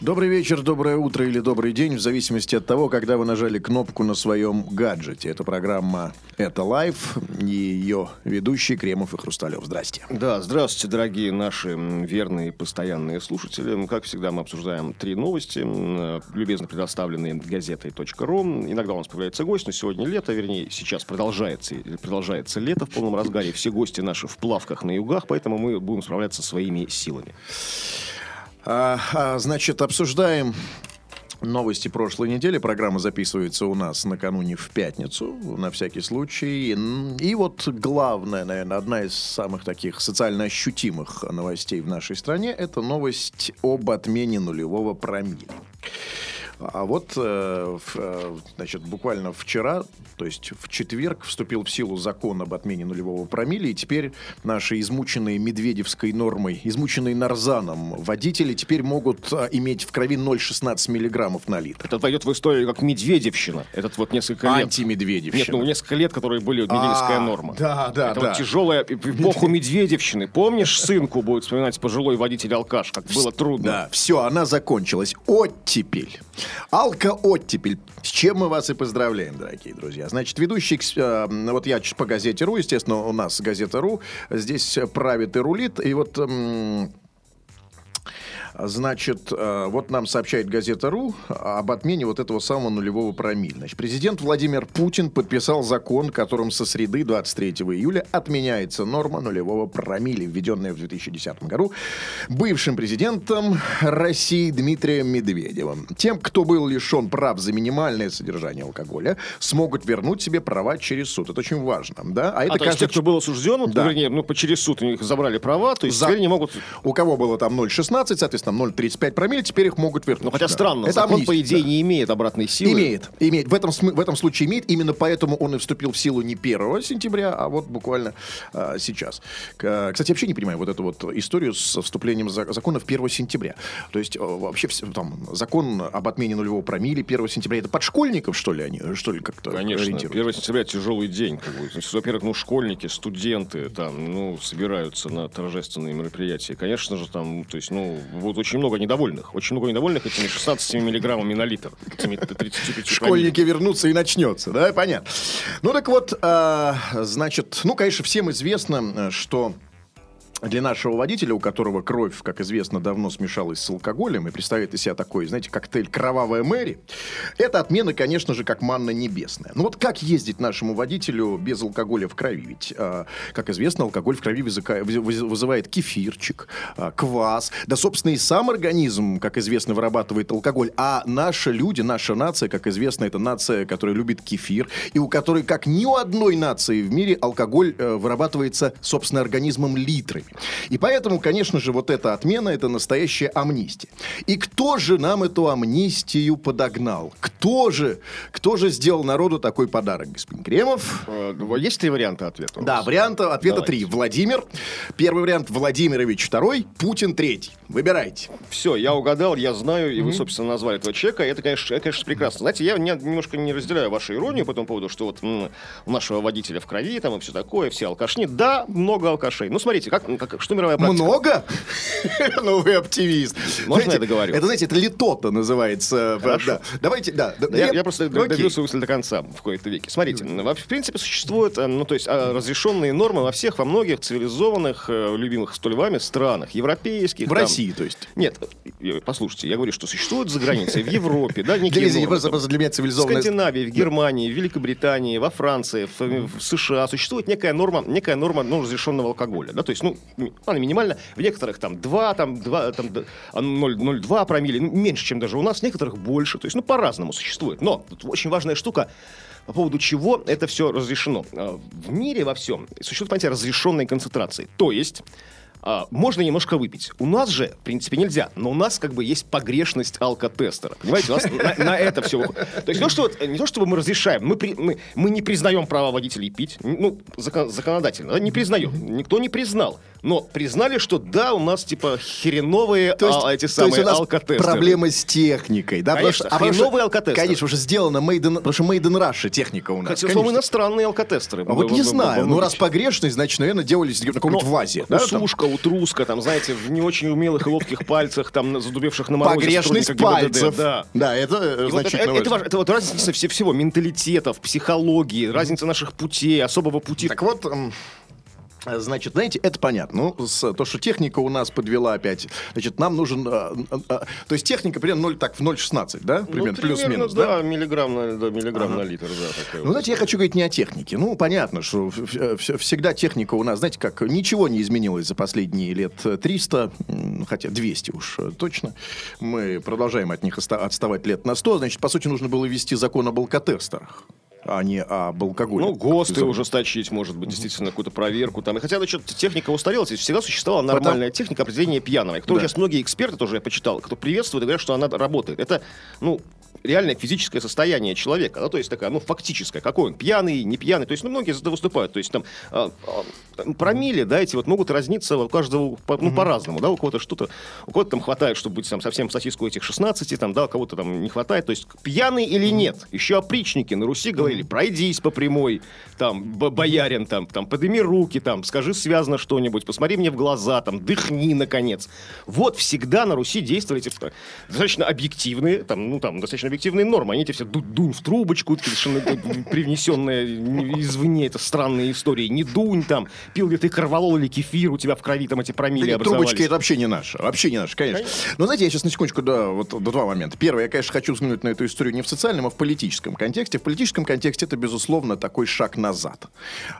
Добрый вечер, доброе утро или добрый день, в зависимости от того, когда вы нажали кнопку на своем гаджете. Это программа «Это лайф» и ее ведущий Кремов и Хрусталев. Здрасте. Да, здравствуйте, дорогие наши верные постоянные слушатели. М, Как всегда, мы обсуждаем три новости, м, любезно предоставленные газетой.ру. Иногда у нас появляется гость, но сегодня лето, вернее, сейчас продолжается, продолжается лето в полном разгаре. Все гости наши в плавках на югах, поэтому мы будем справляться своими силами. А, а, значит, обсуждаем новости прошлой недели. Программа записывается у нас накануне в пятницу, на всякий случай. И вот главная, наверное, одна из самых таких социально ощутимых новостей в нашей стране, это новость об отмене нулевого промилле. А вот, э, э, значит, буквально вчера, то есть в четверг, вступил в силу закон об отмене нулевого промилле, и теперь наши измученные медведевской нормой, измученные нарзаном водители теперь могут а, иметь в крови 0,16 миллиграммов на литр. Это войдет в историю как Медведевщина. Этот вот несколько лет. Антимедведевщина. Нет, ну несколько лет, которые были медведевская А, норма. да, да, Это да. вот тяжелая эп- эпоху Медведевщины. Помнишь, сынку будет вспоминать пожилой водитель-алкаш, как было трудно. Да, все, она закончилась. Оттепель. Алка-оттепель. С чем мы вас и поздравляем, дорогие друзья. Значит, ведущий, э, вот я по газете РУ, естественно, у нас газета РУ, здесь правит и рулит, и вот... м, Значит, э, вот нам сообщает газета РУ об отмене вот этого самого нулевого промилле. Значит, президент Владимир Путин подписал закон, которым со среды 23 июля отменяется норма нулевого промилле, введенная в 2010 году бывшим президентом России Дмитрием Медведевым. Тем, кто был лишен прав за минимальное содержание алкоголя, смогут вернуть себе права через суд. Это очень важно, да? А это А то есть те, кто был осужден, Да. вернее, ну, по через суд у них забрали права, то есть За- теперь не могут... у кого было там 0,16, соответственно, 0,35 промилле, теперь их могут вернуть. Ну, хотя Да. странно, Это закон, по идее, да. не имеет обратной силы. Имеет, имеет. В этом, в этом случае имеет. Именно поэтому он и вступил в силу не 1 сентября, а вот буквально а, сейчас. К- Кстати, вообще не понимаю вот эту вот историю с вступлением за- закона в 1 сентября. То есть э, вообще там закон об отмене нулевого промилле 1 сентября. Это под школьников, что ли, они? Что ли, как-то Конечно, ориентируются? 1 сентября тяжелый день. Как бы. Значит, Во-первых, ну, школьники, студенты там, ну, собираются на торжественные мероприятия. Конечно же, там, то есть, ну, вот очень много недовольных. Очень много недовольных этими 16 миллиграммами на литр. Этими 35 Школьники вернутся и начнется, да, понятно. Ну так вот, а, значит, ну, конечно, всем известно, что для нашего водителя, у которого кровь, как известно, давно смешалась с алкоголем и представляет из себя такой, знаете, коктейль «Кровавая Мэри», это отмена, конечно же, как манна небесная. Ну вот как ездить нашему водителю без алкоголя в крови? Ведь, а, как известно, алкоголь в крови вызывает кефирчик, а, квас, да, собственно, и сам организм, как известно, вырабатывает алкоголь. А наши люди, наша нация, как известно, это нация, которая любит кефир, и у которой, как ни у одной нации в мире, алкоголь э, вырабатывается, собственно, организмом литрами. И поэтому, конечно же, вот эта отмена – это настоящая амнистия. И кто же нам эту амнистию подогнал? Кто же, кто же сделал народу такой подарок, господин Кремов? Э, Есть три варианта ответа? Да, варианта ответа Давайте. три. Владимир. Первый вариант Владимирович второй, Путин третий. Выбирайте. Все, я угадал, я знаю, и вы, собственно, назвали этого человека. Это, конечно, это, конечно, прекрасно. Знаете, я не- немножко не разделяю вашу иронию по этому поводу, что вот у нашего водителя в крови там и все такое, все алкашни. Да, много алкашей. Ну, смотрите, как, как- что мировая практика? Много? Ну, вы оптимист. Можно Знаете, я договорю? Это, знаете, это литота называется. Да. Давайте, да. Я, я просто Окей. доведу свою мысль до конца в кои-то веке. Смотрите, в принципе, существуют, э, ну, то есть, а, разрешенные нормы во всех, во многих цивилизованных, э, любимых столь вами странах, европейских. В там. России, то есть. Нет, э, послушайте, я говорю, что существуют за границей, в Европе, да, Для некие извините, нормы, просто, просто для меня В цивилизованная... Скандинавии, в Германии, в Великобритании, во Франции, в, в США существует некая норма, некая норма ну, разрешенного алкоголя. Да? То есть, ну, ми- она минимально, в некоторых там 2, там, 2, там, д- а, 0, 0,2 промилле, ну, меньше, чем даже у нас, в некоторых больше. То есть, ну, по-разному существует. Но тут очень важная штука, по поводу чего это все разрешено. А, В мире во всем существует понятие разрешенной концентрации. То есть, а, можно немножко выпить. У нас же, в принципе, нельзя. Но у нас как бы есть погрешность алкотестера. Понимаете, у нас на, на это все. То есть не то, что, вот, не то, чтобы мы разрешаем, мы, при- мы, мы не признаем права водителей пить. Ну, закон- законодательно, да, не признаем. Никто не признал. Но признали, что да, у нас типа хреновые То есть, а, эти то самые есть у нас алкотестеры. проблемы с техникой, да? Конечно, потому что, хреновый алкотестер. Конечно, потому что сделано made in, потому что made in Russia техника у нас. Хотя, словом, иностранные алкотестеры. А вот не знаю, ну раз погрешность, значит, наверное, делались в каком-нибудь вазе. да, там? Утруска, там, знаете, в не очень умелых и ловких пальцах, там, задубевших на морозе Погрешность пальцев. Да. Да, это э, И вот это, значительно это, это это вот разница все- всего, менталитетов, психологии, разница наших путей, особого пути. Так вот, м, Значит, знаете, это понятно. Ну, с- то, что техника у нас подвела опять. Значит, нам нужен... э, э, то есть техника примерно 0, так, в 0,16, да? Примерно, Ну, плюс-минус, да, миллиграмм, на, да, миллиграмм на литр, да, такая Ну, вот. знаете, я хочу говорить не о технике. Ну, понятно, что всегда техника у нас, знаете, как ничего не изменилось за последние лет 300, м, хотя 200 уж точно. Мы продолжаем от них отставать лет на 100. Значит, по сути, нужно было ввести закон об алкотестерах, а не об алкоголе. Ну, ГОСТы ужесточить, может быть, действительно, какую-то проверку там. И хотя, значит, техника устарела, здесь всегда существовала нормальная техника определения пьяного, которую Да. сейчас многие эксперты тоже я почитал, кто приветствует и говорят, что она работает. Это, ну, реальное физическое состояние человека, да, то есть такая, ну, фактическое, какой он, пьяный, не пьяный, то есть, ну, многие за это выступают, то есть там, а, а, там промилле, да, эти вот могут разниться у каждого, по- ну, по-разному, да, у кого-то что-то, у кого-то там хватает, чтобы быть там совсем сосиску этих 16, там, да, у кого-то там не хватает, то есть пьяный или нет, еще опричники на Руси говорили, пройдись по прямой, там, боярин, там, там, подними руки, там, скажи связано что-нибудь, посмотри мне в глаза, там, дыхни, наконец. Вот всегда на Руси действовали эти достаточно объективные, там, ну, там, достаточно объективные нормы. Они эти все ду- дунь в трубочку, совершенно э, привнесенные извне, это странные истории. Не дунь, там, пил ли ты корвалол или кефир, у тебя в крови там эти промили Да образовались. трубочки это вообще не наше. Вообще не наше, конечно. Но знаете, я сейчас на секундочку, да, вот до два момента. Первое, я, конечно, хочу взглянуть на эту историю не в социальном, а в политическом контексте. В политическом контексте это, безусловно, такой шаг назад.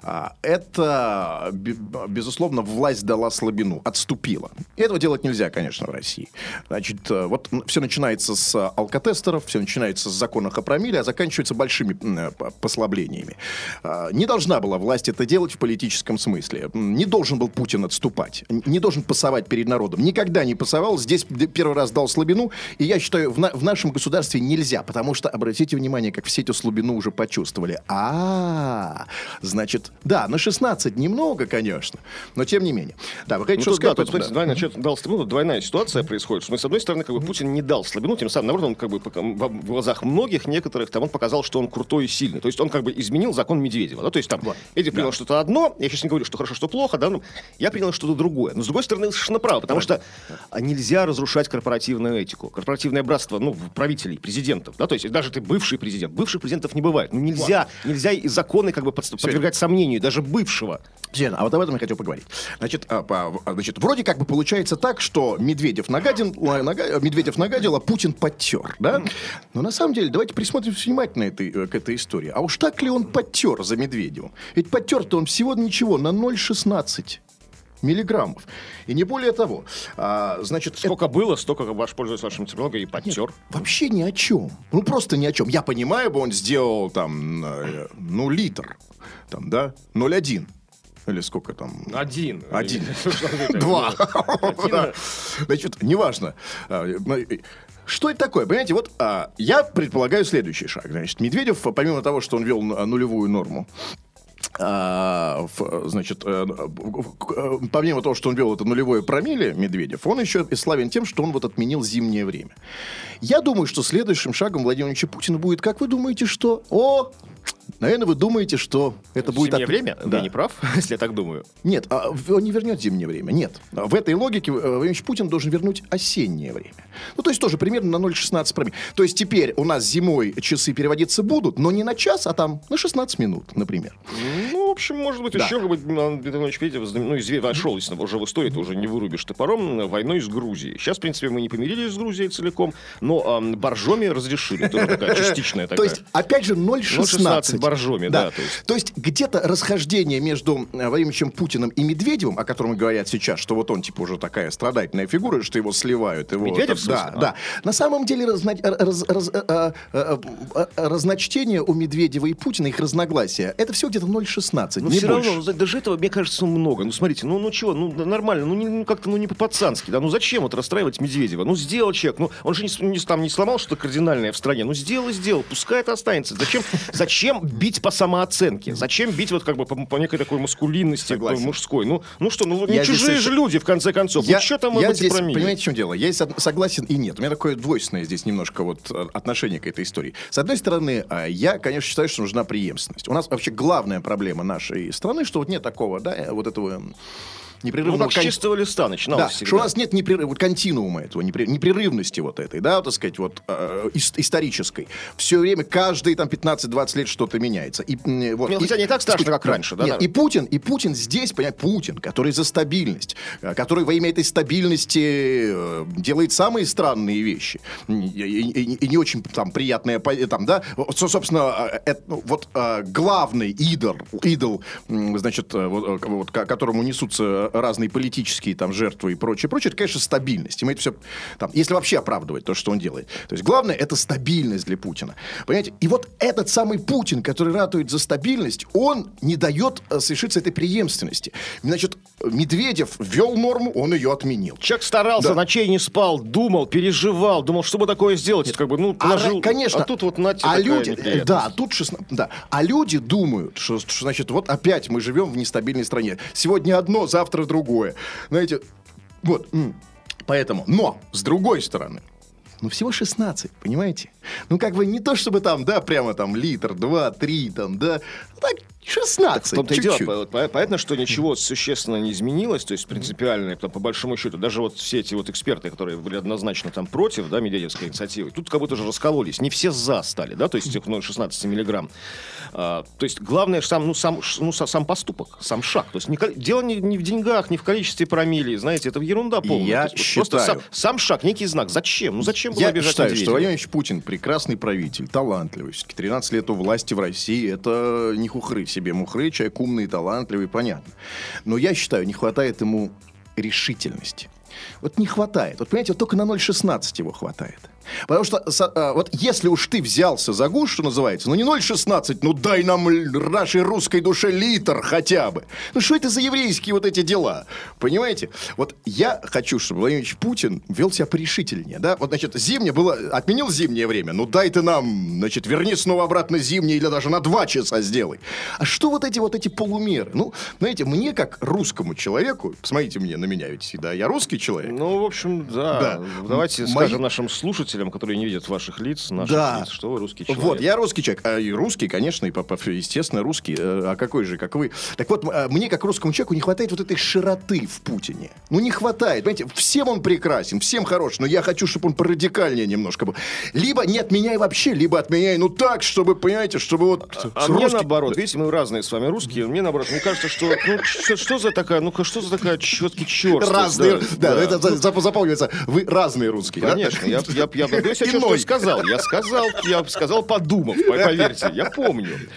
А, Это, бе- безусловно, власть дала слабину, отступила. И этого делать нельзя, конечно, в России. Значит, э, вот все начинается с алкотестеров, все начинается с законов о промилле, а заканчивается большими э, послаблениями. А, Не должна была власть это делать в политическом смысле. Не должен был Путин отступать. Не должен пасовать перед народом. Никогда не пасовал. Здесь первый раз дал слабину. И я считаю, в, на- в нашем государстве нельзя. Потому что, обратите внимание, как все эту слабину уже почувствовали. А, значит, да, на 16 немного, конечно. Но тем не менее. Да, вы хотите Ну, что тут, да, сказать? тут, по смотрите, этому? двойная, дал слабину, тут двойная ситуация происходит. Что, с одной стороны, как бы Путин не дал слабину, тем самым, наоборот, он как бы в глазах многих, некоторых, там, он показал, что он крутой и сильный. То есть он как бы изменил закон Медведева. Да? То есть там Эдди принял что-то одно, я сейчас не говорю, что хорошо, что плохо, да, ну, я принял что-то другое. Но с другой стороны, совершенно право, потому что а, нельзя разрушать корпоративную этику. Корпоративное братство, ну, правителей, президентов, да, то есть даже ты бывший президент. Бывших президентов не бывает. Ну, нельзя, нельзя и законы как бы подст- подвергать сомнению, даже бывшего. Сильно. А вот об этом я хотел поговорить. Значит, а, а, значит, вроде как бы получается так, что Медведев нагадил, а, нага- Медведев нагадил, а Путин подтер, да? Но на самом деле, давайте присмотримся внимательно этой, э, к этой истории. А уж так ли он подтер за Медведевым? Ведь подтер-то он всего ничего, на 0,16 миллиграммов. И не более того. А, значит, это- Сколько было, столько, ваш пользуясь вашим терминологией, и подтер. Вообще ни о чем. Ну, просто ни о чем. Я понимаю, бы он сделал там, э, ну, литр. Там, да? 0,1. Или сколько там? Один. Один. Два. Значит, неважно. Что это такое? Понимаете, вот а, я предполагаю следующий шаг. Значит, Медведев, помимо того, что он вел нулевую норму, а, в- значит, э, э, помимо того, что он вел это нулевое промилле, Медведев, он еще и славен тем, что он вот отменил зимнее время. Я думаю, что следующим шагом Владимира Путина будет, как вы думаете, что? О, наверное, вы думаете, что это будет... Зимнее время? Да. Я не прав, если я так думаю. Нет, а он не вернет зимнее время. Нет. В этой логике э, Владимир Путин должен вернуть осеннее время. Ну, то есть тоже примерно на 0,16 промилле. То есть теперь у нас зимой часы переводиться будут, но не на час, а там на 16 минут, например. Ну, в общем, может быть, Да. еще как бы знам- ну, изве- вошел, если уже в историю, ты уже не вырубишь топором, э, войной с Грузией. Сейчас, в принципе, мы не помирились с Грузией целиком, но ам, боржоми разрешили. Тоже такая частичная То такая. есть, опять же, 0,16. 0,16 боржоми, да, то есть. То есть, где-то расхождение между э, Владимировичем Путиным и Медведевым, о котором говорят сейчас, что вот он, типа, уже такая страдательная фигура, что его сливают. Его, Медведев, в да? А. да. На самом деле, разна- раз- раз- э, э, э, э, разночтение у Медведева и Путина, их разногласия, это все где-то 0,16 0,16, Ну, не все больше. равно, даже этого, мне кажется, много. Ну, смотрите, ну, ну чего, ну, нормально, ну, не, ну, как-то, ну, не по-пацански, да, ну, зачем вот расстраивать Медведева? Ну, сделал человек, ну, он же не, с- не, с- там не сломал что-то кардинальное в стране, ну, сделал и сделал, пускай это останется. Зачем, зачем бить по самооценке? Зачем бить вот как бы по, по некой такой маскулинности Согласен. по- мужской? Ну, ну что, ну, не Я здесь чужие же люди, в конце концов. Я, ну, что там я здесь, промилле? понимаете, в чем дело? Я здесь согласен и нет. У меня такое двойственное здесь немножко вот э, отношение к этой истории. С одной стороны, а, я, конечно, считаю, что нужна преемственность. У нас вообще главная проблема нашей страны, что вот нет такого, да, э, вот этого м, Ну, непрерывного... как кон- чистого листа начиналось Да, всегда. что у нас нет непрерыв- вот континуума этого, непре- непрерывности вот этой, да, вот, так сказать, вот э, ис- исторической. Все время, каждые там 15-20 лет что-то меняется. И, м, вот, Ну, и- хотя не так страшно, как раньше, да, Нет, и Путин, и Путин здесь, понимаете, Путин, который за стабильность, э, который во имя этой стабильности э, делает самые странные вещи. И, и- и- не очень там приятные, там, да, собственно, э, это, ну, вот э, главный идол, идол, значит, э, вот, э, вот, ко- которому несутся разные политические там жертвы и прочее, прочее, это, конечно, стабильность. И мы это все, там, если вообще оправдывать то, что он делает. То есть главное это стабильность для Путина. Понимаете? И вот этот самый Путин, который ратует за стабильность, он не дает э, совершиться этой преемственности. Значит, Медведев ввел норму, он ее отменил. Человек старался, Да. ночей не спал, думал, переживал, думал, что бы такое сделать. как бы, ну, А, положил. ра- конечно. А тут вот нате а люди, да, тут 16, да. А люди думают, что, что, значит, вот опять мы живем в нестабильной стране. Сегодня одно, завтра другое. Знаете, вот. Поэтому, но с другой стороны, ну, всего 16, понимаете? Ну, как бы не то, чтобы там, да, прямо там литр, два, три, там, да. Ну, Так, 16, В том-то и дело, понятно, что ничего существенно не изменилось, то есть принципиально, по, по большому счету, даже вот все эти вот эксперты, которые были однозначно там против, да, Медведевской инициативы, тут как будто же раскололись, не все за стали, да, то есть этих ну, 16 миллиграмм. А, то есть главное сам, ну, сам, ну, са- сам поступок, сам шаг, то есть не дело не, не в деньгах, не в количестве промилле, знаете, это ерунда полная. Я есть Просто считаю- сам, сам шаг, некий знак, зачем? Ну зачем было Я обижать считаю, что? Владимир Путин прекрасный правитель, талантливый. Все-таки 13 лет у власти в России, это не хухры себе мухры, человек умный, талантливый, понятно. Но я считаю, не хватает ему решительности. Вот не хватает. Вот понимаете, вот только на 0,16 его хватает. Потому что а, вот если уж ты взялся за гуш, что называется, ну не 0,16, ну дай нам нашей русской душе литр хотя бы. Ну что это за еврейские вот эти дела? Понимаете? Вот я хочу, чтобы Владимир Путин вел себя порешительнее. Да? Вот, значит, зимнее было... Отменил зимнее время. Ну дай ты нам, значит, верни снова обратно зимнее или даже на два часа сделай. А что вот эти вот эти полумеры? Ну, знаете, мне как русскому человеку, посмотрите мне на меня, ведь всегда я русский человек. Ну, в общем, да. Да. Давайте Мои- скажем нашим слушателям, которые не видят ваших лиц, наших Да. лиц, что вы русский человек. Вот, я русский человек. А и русский, конечно, и, по- естественно, русский. Э, А какой же, как вы? Так вот, а, мне, как русскому человеку, не хватает вот этой широты в Путине. Ну, не хватает. Понимаете, всем он прекрасен, всем хорош, но я хочу, чтобы он порадикальнее немножко был. Либо не отменяй вообще, либо отменяй, ну, так, чтобы, понимаете, чтобы вот... А с мне наоборот, видите, мы разные с вами русские. Мне наоборот, мне кажется, что ну что, что за такая, ну что за такая четкий черт? Разные, да, это за- за- запомнится. Вы разные русские, да? Конечно, я, я, я, я, я сейчас что сказал. Я сказал, я сказал, подумав, по- поверьте, я помню.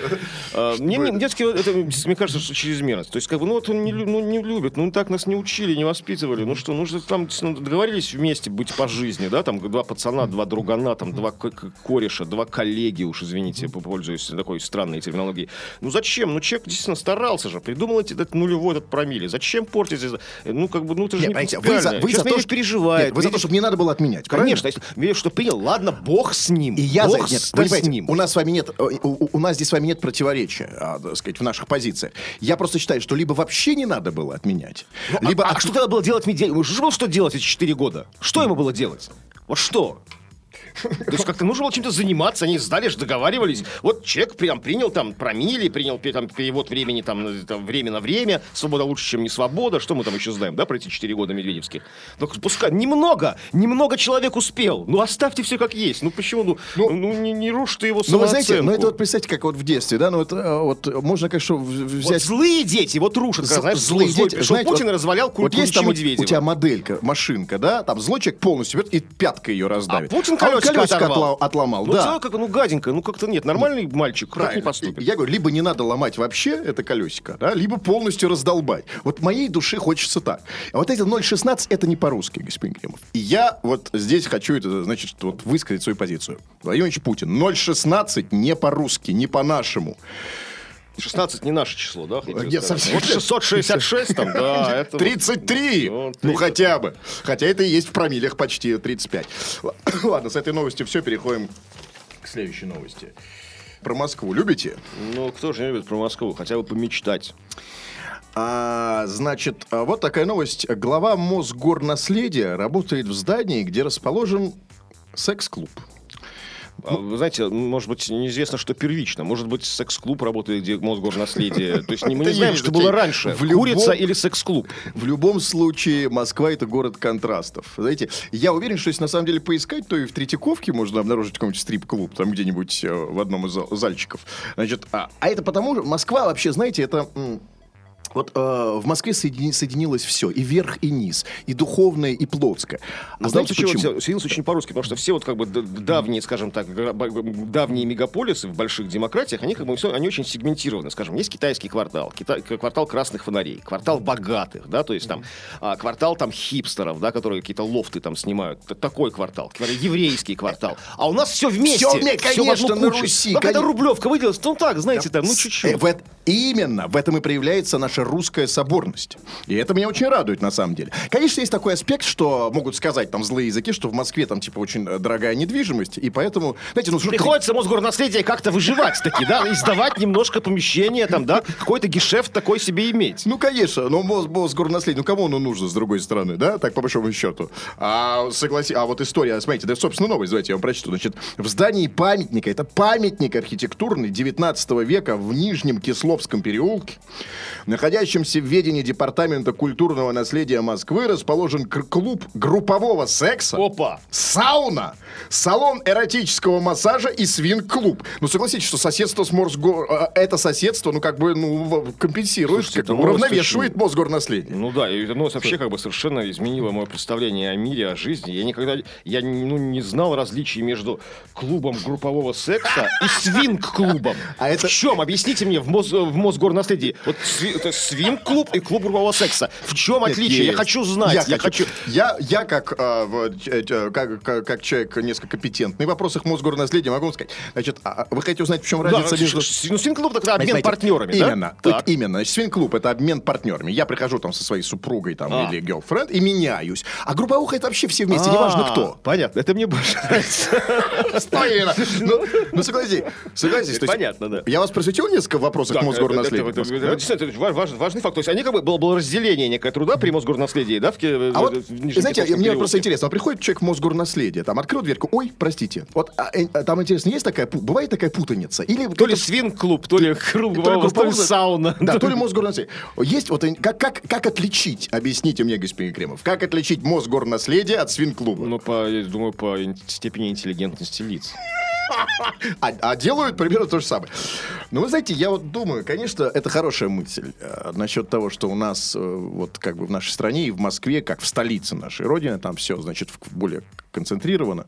А, Мне, не- детский, это, мне кажется, что чрезмерность. То есть, как бы, ну вот он не, ну, не любит, ну так нас не учили, не воспитывали. Ну что, ну же там ну, договорились вместе быть по жизни, да, там два пацана, два другана, там два кореша, два коллеги, уж извините, пользуюсь такой странной терминологией. Ну зачем? Ну человек действительно старался же, придумал эти, этот нулевой, этот промилле. Зачем портить? Ну как бы, ну это же Нет, не понимаете, вы за, вы за то, что... переживает. Нет, вы за то, чтобы не надо было отменять, правильно? Конечно, если Медведев что принял, ладно, бог с ним. И я бог за... Нет, с, вы с ним. у нас с вами нет, э, у, у- нас здесь с вами нет противоречия, а, так сказать, в наших позициях. Я просто считаю, что либо вообще не надо было отменять, либо а, от- а что тогда было делать Медведеву? Ему же было что делать эти четыре года? Что ему было делать? Вот что? То есть как-то нужно было чем-то заниматься, они сдали же, договаривались. Вот человек прям принял там промили, принял там, перевод времени там, на- там, время на время, свобода лучше, чем не свобода. Что мы там еще знаем, да, про эти четыре года медведевских? Ну, пускай, немного, немного человек успел. Ну, оставьте все как есть. Ну, почему? Ну, ну, не, не рушь ты его Ну, вы знаете, самооценку. ну это вот представьте, как вот в детстве, да, ну вот, э, вот можно, конечно, в- в- Вот взять... злые дети, вот рушат, когда, знаешь, злой, злой пришел знаете, Путин вот- развалял культ Вот есть там Медведева. у тебя моделька, машинка, да, там злой человек полностью берет и пяткой ее раздавит. А Путин он колесико колесико оторвал. отломал, Ну, да. человек как, ну, гаденько, ну, как-то нет, нормальный мальчик так не Правильно. поступит. Я говорю, либо не надо ломать вообще это колесико, да, либо полностью раздолбать. Вот моей душе хочется так. А вот эти 0,16 это не по-русски, господин Кремов. И я вот здесь хочу это, значит, вот высказать свою позицию. Владимир Путин, 0,16 не по-русски, не по-нашему. 16 не наше число, да? Нет, совсем Вот 666 там, да, это... вот- 33! Ну, Ну, хотя бы. Хотя это и есть в промилях почти 35. Л- Ладно, с этой новостью все, переходим к следующей новости. Про Москву любите? Ну, кто же не любит про Москву? Хотя бы помечтать. А, значит, а вот такая новость. Глава Мосгорнаследия работает в здании, где расположен секс-клуб. А, Вы знаете, может быть, неизвестно, что первично. Может быть, секс-клуб работает, где Мосгорнаследие. То есть не- мы не знаем, что было раньше. Курица или секс-клуб. В любом случае, Москва это город контрастов. Знаете, я уверен, что если на самом деле поискать, то и в Третьяковке можно обнаружить какой-нибудь стрип-клуб, там где-нибудь э, в одном из зал- зальчиков. Значит, а, а это потому, Москва вообще, знаете, это... вот э, в Москве соедини- соединилось все, и верх, и низ, и духовное, и плотское. А данном знаете почему? вот соединился очень по-русски, потому что все вот как бы давние, скажем так, давние мегаполисы в больших демократиях, они как бы все, они очень сегментированы. Скажем, есть китайский квартал, кита- квартал красных фонарей, квартал богатых, да, то есть там а, квартал там хипстеров, да, которые какие-то лофты там снимают. Такой квартал, квар- еврейский квартал. А у нас все вместе. Всё вме- всё в одну конечно, на кучу. Руси, конечно. Рублевка выделилась? Ну так, знаете, там, ну Э, чуть-чуть. в эт- именно в этом и проявляется наша русская соборность. И это меня очень радует, на самом деле. Конечно, есть такой аспект, что могут сказать там злые языки, что в Москве там типа очень э, дорогая недвижимость, и поэтому, знаете, ну что Приходится Мосгорнаследие как-то выживать таки, да, и сдавать немножко помещения, там, да, какой-то гешефт такой себе иметь. Ну, конечно, но Мос, Мосгорнаследие, ну кому оно нужно, с другой стороны, да, так по большому счету. А, согласи, а вот история, смотрите, да, собственно, новость, давайте я вам прочту. Значит, в здании памятника, это памятник архитектурный 19 века в Нижнем Кисловском переулке, находящемся в ведении Департамента культурного наследия Москвы, расположен клуб группового секса. Опа! Сауна, салон эротического массажа и свин-клуб. Ну, согласитесь, что соседство с Мосгор... э, Это соседство, ну, как бы, ну, компенсирует, Слушайте, как-то это новость уравновешивает Мосгорнаследие. Ну да, и ну, вообще как бы совершенно изменило мое представление о мире, о жизни. Я никогда я ну, не знал различий между клубом группового секса и свинг-клубом. А это- В чем? Объясните мне в, Мос, в Мосгорнаследии. Вот сви- это свинг-клуб и клуб группового секса. В чем Нет, отличие? Я есть. хочу знать. Я, хочу... Я, я как, а, в- ч- ч- как, как, как человек несколько компетентный в вопросах Мосгорнаследия могу вам сказать. Значит, а, а вы хотите узнать, в чем Да, разница между... ну, свинг-клуб это обмен Знаете, партнерами, да? Именно, вот Так. именно. Значит, свин-клуб это обмен партнерами. Я прихожу там со своей супругой там, А. или girlfriend и меняюсь. А групповуха это вообще все вместе, неважно А, кто. Понятно, это мне больше нравится. Ну, ну, то есть Понятно, да. Я вас просветил несколько вопросов Мосгорнаследия. Это- это- это- это действительно это важ- важ- важный факт. То есть они как бы было, было разделение некое труда при Мосгорнаследии, да, в, А в- вот, в Нижнем знаете, мне переулке? просто интересно, вот приходит человек в Мосгорнаследие, там открыл дверку, ой, простите, вот а, э, а там интересно, есть такая, бывает такая путаница? Или То ли свин-клуб, то ли круг, то ли сауна. Да, то ли Мосгорнаследие. Есть вот, э, как, как, как отличить, объясните мне, господин Кремов, как отличить Мосгорнаследие от свин-клуба? Ну, по, я думаю, по степени интеллигентности лиц. А, а делают примерно то же самое. Ну, вы знаете, я вот думаю, конечно, это хорошая мысль э, насчет того, что у нас э, вот как бы в нашей стране и в Москве, как в столице нашей родины, там все, значит, более концентрировано.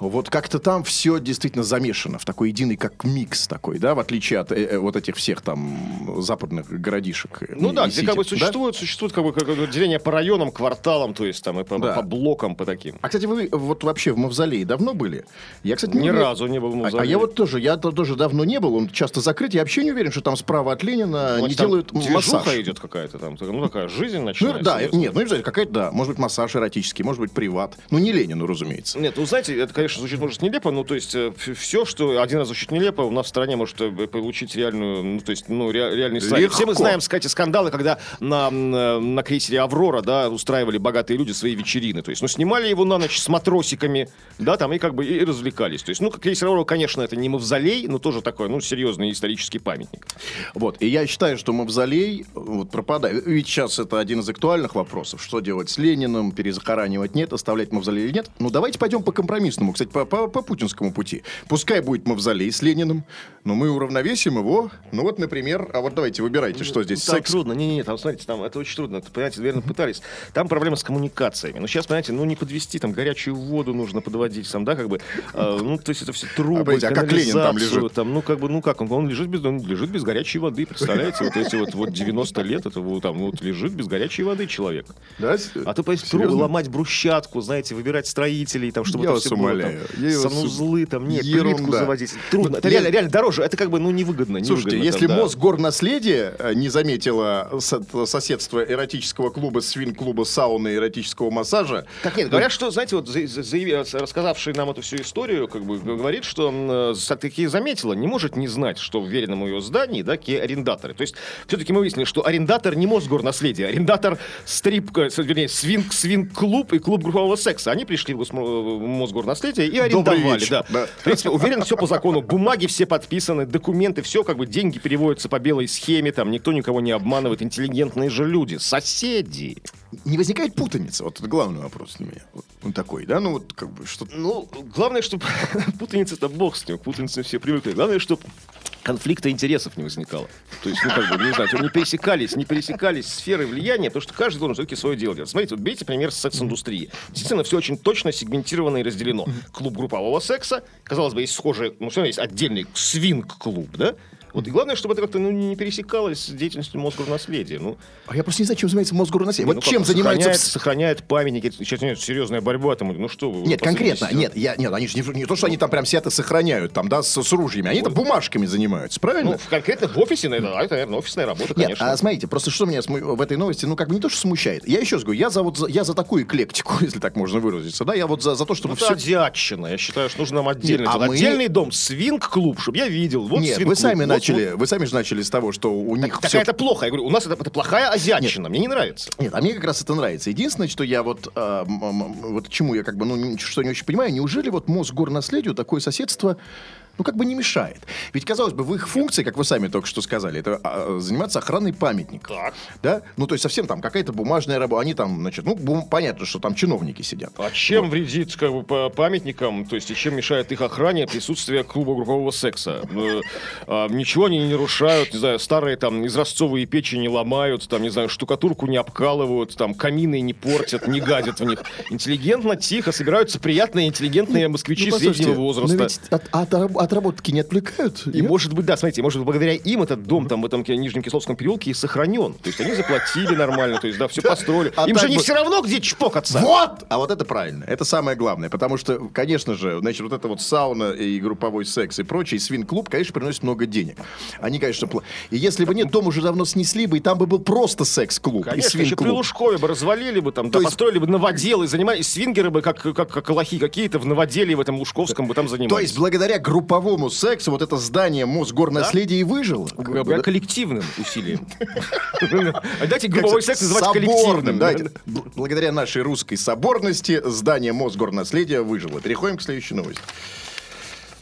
Вот как-то там все действительно замешано в такой единый, как микс такой, да, в отличие от э, э, вот этих всех там западных городишек. э, Ну и- да, и где как бы сити, да? существует, существует как бы, как деление по районам, кварталам, то есть там и по, Да. по блокам, по таким. А, кстати, вы вот вообще в Мавзолее давно были? Я, кстати, Ни не разу не был в А- А, Мавзолее. я вот тоже, я то- тоже давно не был, он часто закрыт. Я вообще не уверен, что там справа от Ленина Значит, не делают массаж. идет какая-то там, ну такая жизнь Ну, начинается. да, ясно. нет, ну, обязательно какая-то, да. Может быть, массаж эротический, может быть, приват. Ну, не Ленину, разумеется. Нет, ну знаете, это, конечно, звучит, может, нелепо, ну, то есть, все, что один раз звучит нелепо, у нас в стране может э, получить реальную, ну, то есть, ну, ре- реальный слайд. Все мы знаем, кстати, скандалы, когда на, на, на крейсере «Аврора», да, устраивали богатые люди свои вечерины, то есть, ну, снимали его на ночь с матросиками, да, там, и как бы и развлекались. То есть, ну, крейсер «Аврора», конечно, это не мавзолей, но тоже такой, ну, серьезный исторический памятник. Вот. И я считаю, что мавзолей вот, пропадает. Ведь сейчас это один из актуальных вопросов. Что делать с Лениным? Перезахоранивать нет? Оставлять мавзолей или нет? Ну, давайте пойдем по компромиссному. Кстати, по, по, по путинскому пути. Пускай будет мавзолей с Лениным, но мы уравновесим его. Ну, вот, например, а вот давайте выбирайте, что здесь. Там Секс. трудно. Не-не-не, там, смотрите, там это очень трудно. Это, понимаете, наверное, пытались. Там проблема с коммуникациями. Ну, сейчас, понимаете, ну, не подвести, там, горячую воду нужно подводить, там, да, как бы, э, ну, то есть это все трубы, А, а как Ленин там лежит? Там, ну, как бы, ну, как, он, он лежит без, он лежит без горячей воды, представляете? Вот эти вот, вот 90 лет, это вот там, вот лежит без горячей воды человек. Да? А то, понимаете, Серьезно? трубы ломать брусчатку, знаете, выбирать строителей, там, чтобы Я это вас все умоляю. Вас- санузлы там, нет, Ерунда. плитку заводить. Трудно. Это реально, реально дороже. Это как бы, ну, невыгодно. Слушайте, невыгодно если там, да. Мосгорнаследие э, не заметило со- соседство эротического клуба, свин-клуба, сауны эротического массажа... Так нет, говорят, что, знаете, вот рассказавший нам эту всю историю, как бы говорит, что э, таки заметила, не может не знать, что в веренном ее здании, да, какие арендаторы. То есть, все-таки мы выяснили, что арендатор не Мосгорнаследие, арендатор стрип, э, с- вернее, свинг, свинг-клуб и клуб группового секса. Они пришли в Гос- Мосгорнаследие и арендовали, да. да. В принципе, уверен, все по закону. Бумаги все подписаны, документы, все, как бы деньги переводятся по белой схеме, там никто никого не обманывает, интеллигентные же люди, соседи. Не возникает путаница? Вот это главный вопрос для меня. Вот Он такой, да? Ну вот как бы что Ну, главное, чтобы путаница-то бог с ним, путаница все привыкли. Главное, чтобы конфликта интересов не возникало. То есть, ну, как бы, не знаю, не пересекались, не пересекались сферы влияния, потому что каждый должен все-таки свое дело делать. Смотрите, вот берите пример с секс-индустрии. Действительно, все очень точно сегментировано и разделено. Клуб группового секса, казалось бы, есть схожие, ну, все равно есть отдельный свинг-клуб, да? Вот и главное, чтобы это как-то ну, не пересекалось с деятельностью Мосгорнаследия. Ну, А я просто не знаю, чем занимается Мосгорнаследие. ну, Вот как, чем занимается... Сохраняет, сохраняет памятники. Сейчас нет, серьезная борьба. Там, ну что вы... Нет, конкретно. Нет, я, нет, они же не, не то, что они там прям сидят и сохраняют, там, да, с, с ружьями. Они там бумажками занимаются, правильно? Ну, в- конкретно в офисе, наверное, это, наверное, офисная работа, Нет, конечно. а смотрите, просто что меня в этой новости, ну, как бы не то, что смущает. Я еще раз говорю, я за, вот, я за такую эклектику, если так можно выразиться, да, я вот за, за то, чтобы Ну, это все... азиатчина. Я считаю, что нужно нам отдельный, Нет, а вот мы- отдельный дом, свинг-клуб, чтобы я видел. Вот Нет, вы сами вот- начали, вы сами же начали с того, что у них Так всё- это плохо. Я говорю, у нас это, это плохая азиатчина. Мне не нравится. Нет, а мне как раз это нравится. Единственное, что я вот, м- вот чему я как бы, ну, что не очень понимаю, неужели вот Мосгорнаследию такое соседство, ну, как бы не мешает? Ведь, казалось бы, в их функции, как вы сами только что сказали, это а, заниматься охраной памятников. Так. Да? Ну, то есть совсем там какая-то бумажная работа. Они там, значит, ну, бум- понятно, что там чиновники сидят. А чем вредит как бы, по памятникам, то есть и чем мешает их охране присутствие клуба группового секса? Ну, а, ничего они не нарушают, не знаю, старые там изразцовые печи не ломают, там, не знаю, штукатурку не обкалывают, там, камины не портят, не гадят в них. Интеллигентно, тихо, собираются приятные, интеллигентные москвичи Ну, среднего возраста. От, от, раб- от работки не отвлекают? И нет? может быть, да, смотрите, может быть, благодаря им этот дом там в этом Нижнем Кисловском переулке и сохранен. То есть они заплатили нормально, то есть, да, все построили. А им же не бы- все равно, где чпокаться. Вот! А вот это правильно. Это самое главное. Потому что, конечно же, значит, вот это вот сауна и групповой секс и прочее, и свин-клуб, конечно, приносит много денег. Они, конечно, пла- И если бы нет, дом уже давно снесли бы, и там бы был просто секс-клуб и Конечно, еще при свин-клуб. Лужкове бы развалили бы там, То да, есть- построили бы новоделы, занимались свингеры бы, как, как, как лохи какие-то в новоделии в этом Лужковском бы там занимались. То есть, благодаря групповому сексу вот это здание Мосгорнаследия и выжило. Благодаря коллективным усилиям. А Дайте групповой секс называть коллективным. Благодаря нашей русской соборности здание Мосгорнаследия выжило. Переходим к следующей новости.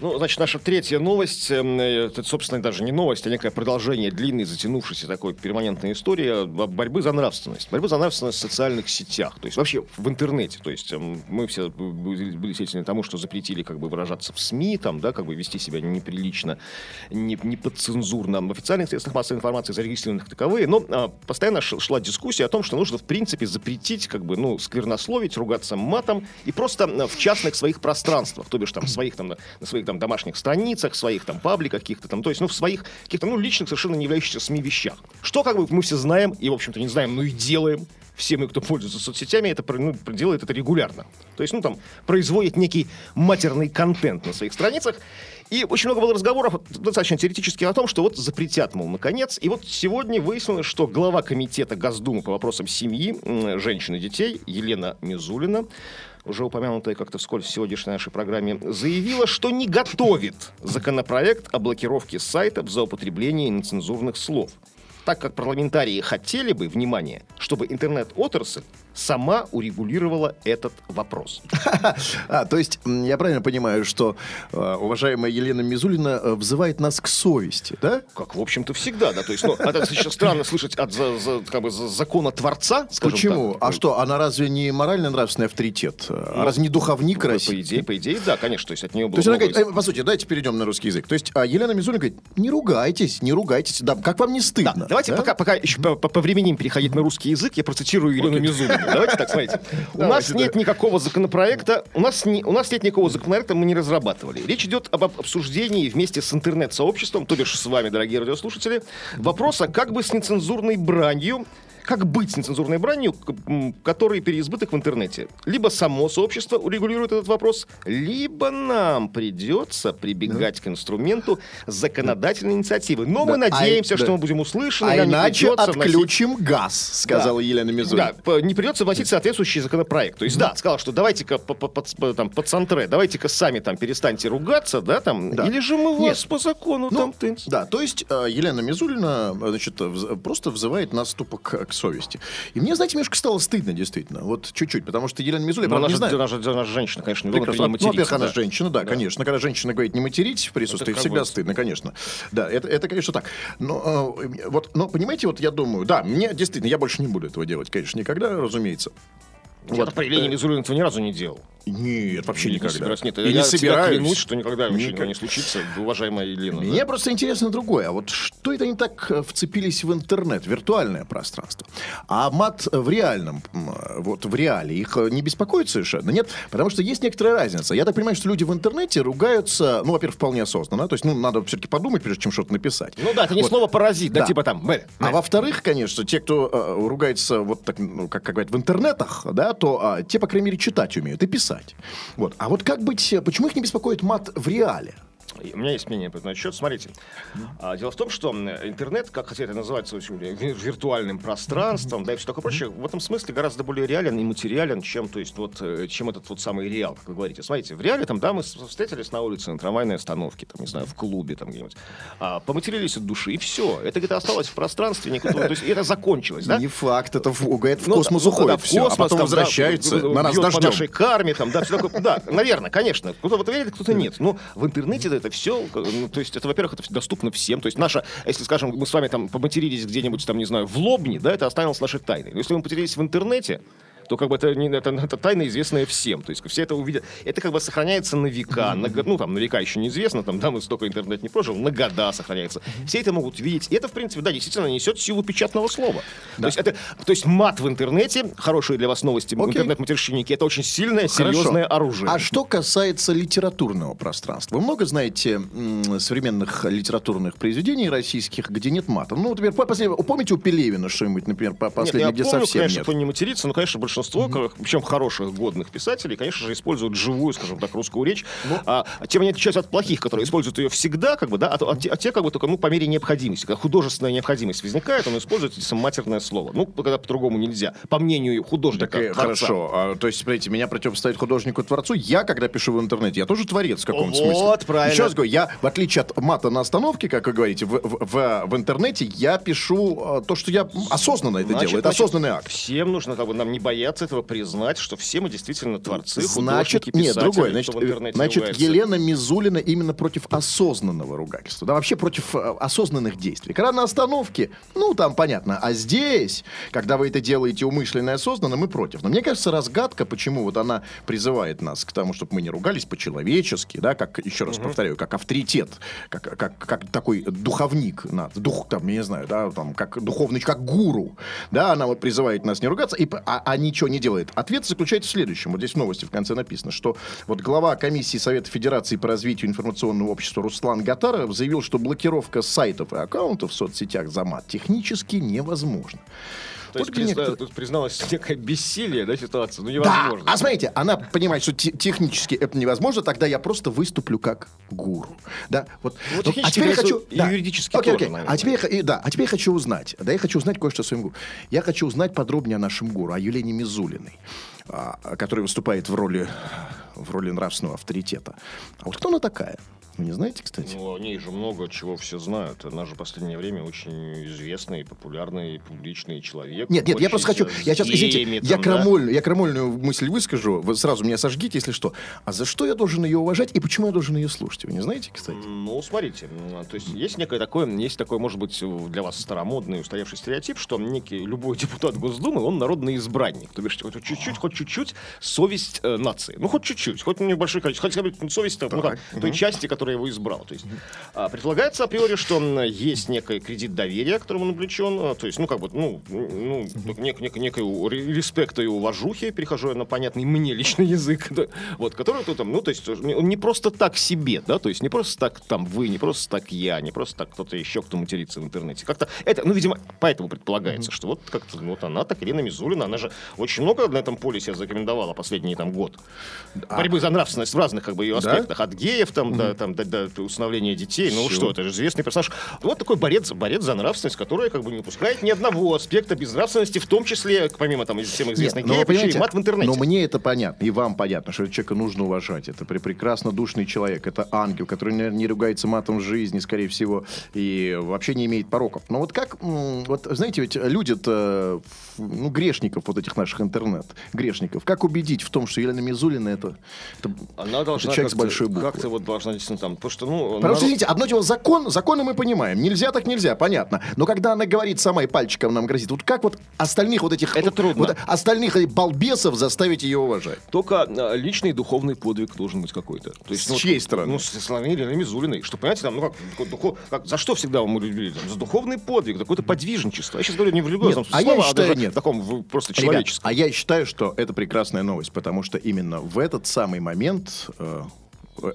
Ну, значит, наша третья новость, эм, это, собственно, даже не новость, а некое продолжение длинной, затянувшейся такой перманентной истории э, борьбы за нравственность. Борьбы за нравственность в социальных сетях, то есть вообще в интернете. То есть эм, мы все были свидетелями тому, что запретили как бы выражаться в СМИ, там, да, как бы вести себя неприлично, не, не подцензурно. В официальных средствах массовой информации зарегистрированных таковые, но а, постоянно шла дискуссия о том, что нужно, в принципе, запретить, как бы, ну, сквернословить, ругаться матом и просто э, в частных своих пространствах, то бишь там своих там на, на своих там домашних страницах, своих там пабликах каких-то там, то есть, ну, в своих каких-то, ну, личных, совершенно не являющихся СМИ вещах. Что, как бы, мы все знаем, и, в общем-то, не знаем, но и делаем. Все мы, кто пользуется соцсетями, это ну, делает это регулярно. То есть, ну, там, производит некий матерный контент на своих страницах. И очень много было разговоров, достаточно теоретически, о том, что вот запретят, мол, наконец. И вот сегодня выяснилось, что глава комитета Госдумы по вопросам семьи, женщин и детей Елена Мизулина, уже упомянутая как-то вскользь в сегодняшней нашей программе, заявила, что не готовит законопроект о блокировке сайтов за употребление нецензурных слов. Так как парламентарии хотели бы, внимание, чтобы интернет-отрасль сама урегулировала этот вопрос. А, то есть, я правильно понимаю, что э, уважаемая Елена Мизулина э, взывает нас к совести, да? Как, в общем-то, всегда, да. То есть, ну, это сейчас странно слышать от за, за- как бы, за- закона Творца, скажем Почему? так. А что, она разве не морально-нравственный авторитет? А разве не духовник По России? идее, по идее, да, конечно. То есть от нее было То есть она говорит, э, по сути, давайте перейдем на русский язык. То есть а Елена Мизулина говорит, не ругайтесь, не ругайтесь. Да, как вам не стыдно? Давайте да? пока, пока еще по, по, повременим переходить на русский язык, я процитирую Елену Мизулину. Давайте так, смотрите. У нас нет никакого законопроекта, у нас, не, у нас нет никакого законопроекта, мы не разрабатывали. Речь идет об- обсуждении вместе с интернет-сообществом, то бишь с вами, дорогие радиослушатели, вопроса, как бы с нецензурной бранью как быть с нецензурной бранью, к- м, который переизбыток в интернете? Либо само сообщество урегулирует этот вопрос, либо нам придется прибегать к инструменту законодательной инициативы. Но мы Да, а надеемся, и- что да. мы будем услышаны. А иначе придется вносить- отключим газ, сказала Да. Елена Мизулина. Да, не придется вносить соответствующий законопроект. То есть, да, сказал, что давайте-ка по, по- под- по- там, пацантре, давайте-ка сами там перестаньте ругаться, да, там, Да. или же мы Нет. вас по закону Ну, там тынц. Да, то есть э, Елена Мизулина э, значит, просто взывает нас тупо к, к совести. И мне, знаете, немножко стало стыдно, действительно. Вот чуть-чуть, потому что Елена Мизулина, Но правда, она не знаю. она же женщина, конечно, не Прекрасно. Ну, во-первых, она да. женщина, да, Да. конечно. Когда женщина говорит не материть в присутствии, всегда стыдно, конечно. Да, это, это, конечно, так. Но, э, вот, но, понимаете, вот я думаю, да, мне действительно, я больше не буду этого делать, конечно, никогда, разумеется. Вот по Елене Мизулина этого ни разу не делал. Нет, вообще Не никогда. собираюсь. Нет, И я не собираюсь. клянусь, что никогда вообще никогда не случится, уважаемая Елена. да. Мне просто интересно другое. А вот что это они так э, вцепились в интернет, виртуальное пространство? А мат в реальном, вот в реале, их э, не беспокоит совершенно? Нет? Потому что есть некоторая разница. Я так понимаю, что люди в интернете ругаются, ну, во-первых, вполне осознанно. То есть, ну, надо все-таки подумать, прежде чем что-то написать. Ну да, это не Вот. слово паразит, да, Да. типа там, мэ, А мэ. во-вторых, конечно, те, кто э, ругается, вот так, ну, как, как говорят, в интернетах, да, то а, те, по крайней мере, читать умеют и писать. Вот. А вот как быть, э, почему их не беспокоит мат в реале? У меня есть мнение по этому счет. Смотрите. А, дело в том, что интернет, как хотя это называется очень ви- виртуальным пространством, да, и все такое прочее, в этом смысле гораздо более реален и материален, чем, то есть, вот, э, чем этот вот самый реал, как вы говорите. Смотрите, в реале там, да, мы встретились на улице, на трамвайной остановке, там, не знаю, в клубе там где-нибудь, а, поматерились от души, и все. Это где-то осталось в пространстве, никуда, то есть это закончилось, да? Не факт, это в, говорят, в Ну, космос да, ну, уходит да, в все, космос, а потом там, возвращается на нас по дождем. нашей карме, там, да, все такое. Да, наверное, конечно. Кто-то в это верит, кто-то нет. Но в интернете это все, ну, то есть это, во-первых, это доступно всем. То есть наша, если, скажем, мы с вами там поматерились где-нибудь, там, не знаю, в Лобне, да, это останется нашей тайной. Но если мы потерялись в интернете, то как бы это, это, это тайна, известная всем. То есть все это увидят. Это как бы сохраняется на века. На, ну, там, на века еще неизвестно, там, да, мы столько интернет не прожил, на года сохраняется. Все это могут видеть. И это, в принципе, да, действительно несет силу печатного слова. То, есть это, то есть мат в интернете, хорошие для вас новости, Окей. интернет-матерщинники, это очень сильное, Хорошо. серьезное оружие. А что касается литературного пространства? Вы много знаете современных литературных произведений российских, где нет мата? Ну, например, помните у Пелевина что-нибудь, например, по последнее, где помню, совсем конечно, нет? кто не матерится, но, конечно, большинство, как- причем хороших, годных писателей, конечно же, используют живую, скажем так, русскую речь. Ну. А, тем они отличаются от плохих, которые используют ее всегда, как бы, да, а, а те, а те, как бы, только, ну, по мере необходимости. Когда художественная необходимость возникает, он использует матерное слово. Ну, когда по-другому нельзя. По мнению художника. Так, э, творца. хорошо. А, то есть, смотрите, меня противопоставить художнику-творцу. Я, когда пишу в интернете, я тоже творец в каком-то Вот, смысле. правильно. Еще раз говорю, я, в отличие от мата на остановке, как вы говорите, в, в- в- в интернете я пишу э, то, что я осознанно это Значит, делаю. Это значит, осознанный акт. Всем нужно как бы, нам не бояться этого признать, что все мы действительно творцы, Значит, художники, нет, другое. Значит, значит ругается. Елена Мизулина именно против осознанного ругательства. Да, вообще против э, осознанных действий. Когда на остановке, ну, там понятно. А здесь, когда вы это делаете умышленно и осознанно, мы против. Но мне кажется, разгадка, почему вот она призывает нас к тому, чтобы мы не ругались по-человечески, да, как, еще раз повторяю, как авторитет, как, как, как такой духовник, над, дух, там, я не знаю, да, там, как духовный, как гуру, да, она вот призывает нас не ругаться, и, а, а ничего не делает. Ответ заключается в следующем. Вот здесь в новости в конце написано, что вот глава комиссии Совета Федерации по развитию информационного общества Руслан Гатаров заявил, что блокировка сайтов и аккаунтов в соцсетях за мат технически невозможна. То есть призна- некоторые- тут призналась некое бессилие, да, ситуации. Ну, Да, невозможно. а смотрите, она понимает, что те- технически это невозможно, тогда я просто выступлю как гуру. Да, вот. Ну, Ну, а теперь я хочу... да. юридически Окей, тоже, окей. наверное. А теперь, я да, а теперь я хочу узнать, да, я хочу узнать кое-что о своем гуру. Я хочу узнать подробнее о нашем гуру, о Елене Мизулиной, а, которая выступает в роли, в роли нравственного авторитета. А вот кто она такая? Вы не знаете, кстати? Ну, о ней же много чего все знают. Она же в последнее время очень известный, популярный, публичный человек. Нет, нет, я просто хочу. Я сейчас, извините, геями, я, там, да. крамольную, я крамольную мысль выскажу. Вы сразу меня сожгите, если что. А за что я должен ее уважать и почему я должен ее слушать? Вы не знаете, кстати? Ну, смотрите, то есть есть некое такое, есть такой, может быть, для вас старомодный, устаревший стереотип, что некий любой депутат Госдумы, он народный избранник. То бишь, чуть-чуть, хоть хоть чуть-чуть совесть э, нации. Ну, хоть чуть-чуть, хоть небольшое количество, хотя бы совесть ну, там, той части, которая его избрала. То есть, а, предполагается априори, что есть некий кредит доверия, которому он облечен, а, то есть, ну, как бы, ну, ну нек, нек, ре- респекта и уважухи, перехожу я на понятный мне личный язык, да, вот, который тут там, ну, то есть, он не просто так себе, да, то есть, не просто так там вы, не просто так я, не просто так кто-то еще, кто матерится в интернете. Как-то это, ну, видимо, поэтому предполагается, что вот как-то, ну, вот она, так Ирина Мизулина, она же очень много на этом поле себя зарекомендовала последний там год. Борьбы за нравственность в разных, как бы, ее Да? аспектах. От геев там до, там, до, до усыновления детей. Ну, Всё. что, это же известный персонаж. Вот такой борец, борец за нравственность, который, как бы, не упускает ни одного аспекта безнравственности, в том числе, помимо там всем известных Нет, но геев, еще и мат в интернете. Но мне это понятно, и вам понятно, что человека нужно уважать. Это прекрасно душный человек, это ангел, который не, не ругается матом в жизни, скорее всего, и вообще не имеет пороков. Но вот как, вот знаете, ведь люди-то, ф- ну, грешников вот этих наших интернет-грешников, как убедить в том, что Елена Мизулина это... это Она должна человек с большой буквы. Как-то вот должна действительно там, потому что, ну... Потому народ- что, извините, одно дело закон, законы мы понимаем. Нельзя так нельзя, понятно. Но когда она говорит сама и пальчиком нам грозит, вот как вот остальных вот этих... Это трудно. вот остальных балбесов заставить ее уважать? Только а, личный духовный подвиг должен быть какой-то. То есть, С ну, чьей вот, стороны? Ну, со стороны Елены Мизулиной. Что, понимаете, там, ну как, духо- духо- как- за что всегда мы любили? Там, за духовный подвиг, какое-то подвижничество. Я сейчас говорю не в религиозном Нет, а смысле я слова, считаю, даже нет. в таком в- просто Ребят, человеческом. а я считаю, что это прекрасная новость, потому что именно в этот самый момент э,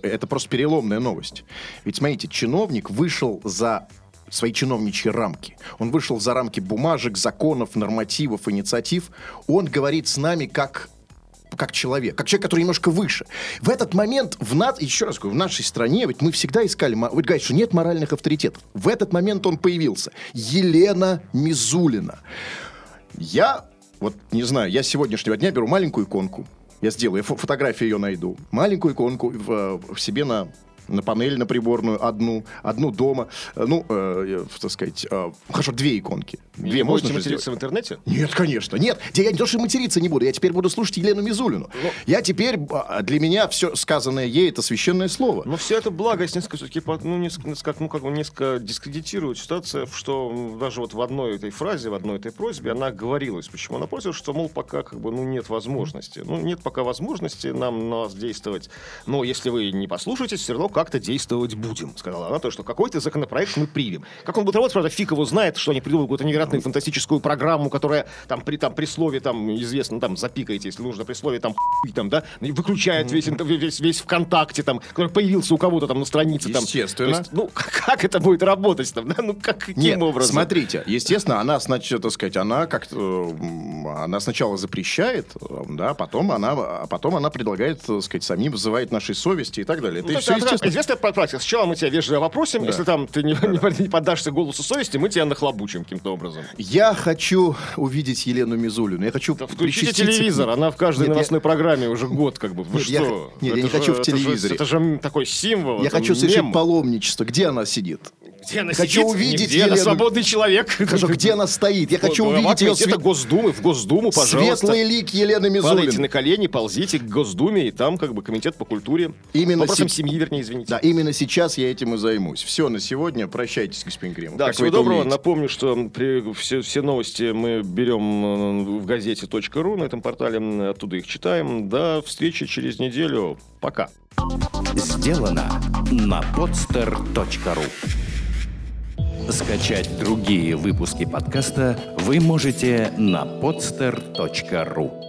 это просто переломная новость. Ведь смотрите, чиновник вышел за свои чиновничьи рамки. Он вышел за рамки бумажек, законов, нормативов, инициатив. Он говорит с нами как как человек, как человек, который немножко выше. В этот момент в нас, еще раз говорю, в нашей стране, ведь мы всегда искали, вы говорите, что нет моральных авторитетов. В этот момент он появился. Елена Мизулина. Я, вот не знаю, я с сегодняшнего дня беру маленькую иконку. Я сделаю, фотографию ее найду. Маленькую иконку в, в себе на на панель, на приборную, одну, одну дома, Э, ну, э, э, так сказать, э, хорошо, две иконки. Две можно будете же материться сделать? в интернете? Нет, конечно, нет. Я не то, что материться не буду, я теперь буду слушать Елену Мизулину. Ну. я теперь, а, для меня все сказанное ей, это священное слово. Но все это благость несколько все-таки, ну, несколько, ну, как бы несколько дискредитирует ситуация, что даже вот в одной этой фразе, в одной этой просьбе она говорилась. Почему она просила, что, мол, пока как бы, ну, нет возможности. Ну, нет пока возможности нам на вас действовать. Но если вы не послушаетесь, все равно как-то действовать будем, сказала она. То, что какой-то законопроект мы примем. Как он будет работать, правда, фиг его знает, что они придумали какую-то невероятную фантастическую программу, которая там при, там, при слове, там, известно, там, запикаете, если нужно, при слове, там, хуй, там, да, выключает весь, весь, весь ВКонтакте, там, который появился у кого-то там на странице. Там. Естественно. Есть, ну, как это будет работать там, да? Ну, как, каким Нет, образом? смотрите, естественно, она, значит, так сказать, она как она сначала запрещает, э, да, потом она, а потом она предлагает, так сказать, самим вызывает нашей совести и так далее. Ну, Это то все естественно. Известная пра- практика. Сначала мы тебя вежливо вопросим, если там ты не, не- не поддашься голосу совести, мы тебя нахлобучим каким-то образом. Я хочу увидеть Елену Мизулину. Я хочу Да включите причаститься телевизор, она в каждой Нет, я- новостной программе уже год как бы. Вы Нет, я что? х- нет, я не Это хочу же- в это же- телевизоре. Это же, такой символ. Я это хочу совершить мем. паломничество. Где она сидит? Где она Хочу сидит? увидеть Нигде, она Елену. свободный человек. Хорошо, где она стоит? Я хочу увидеть ее где-то Госдумы, в Госдуму, пожалуйста. светлый лик Елены Падайте Мизулиной. на колени, ползите к Госдуме, и там как бы комитет по культуре. Именно Вопросам се- семьи, вернее, извините. Да, именно сейчас я этим и займусь. Все на сегодня. Прощайтесь, господин Кремов. Да, Как всего доброго. умеете? Напомню, что при, все, все новости мы берем в газете .ру, на этом портале, оттуда их читаем. До встречи через неделю. Пока. Сделано на podster.ru Скачать другие выпуски подкаста вы можете на podster.ru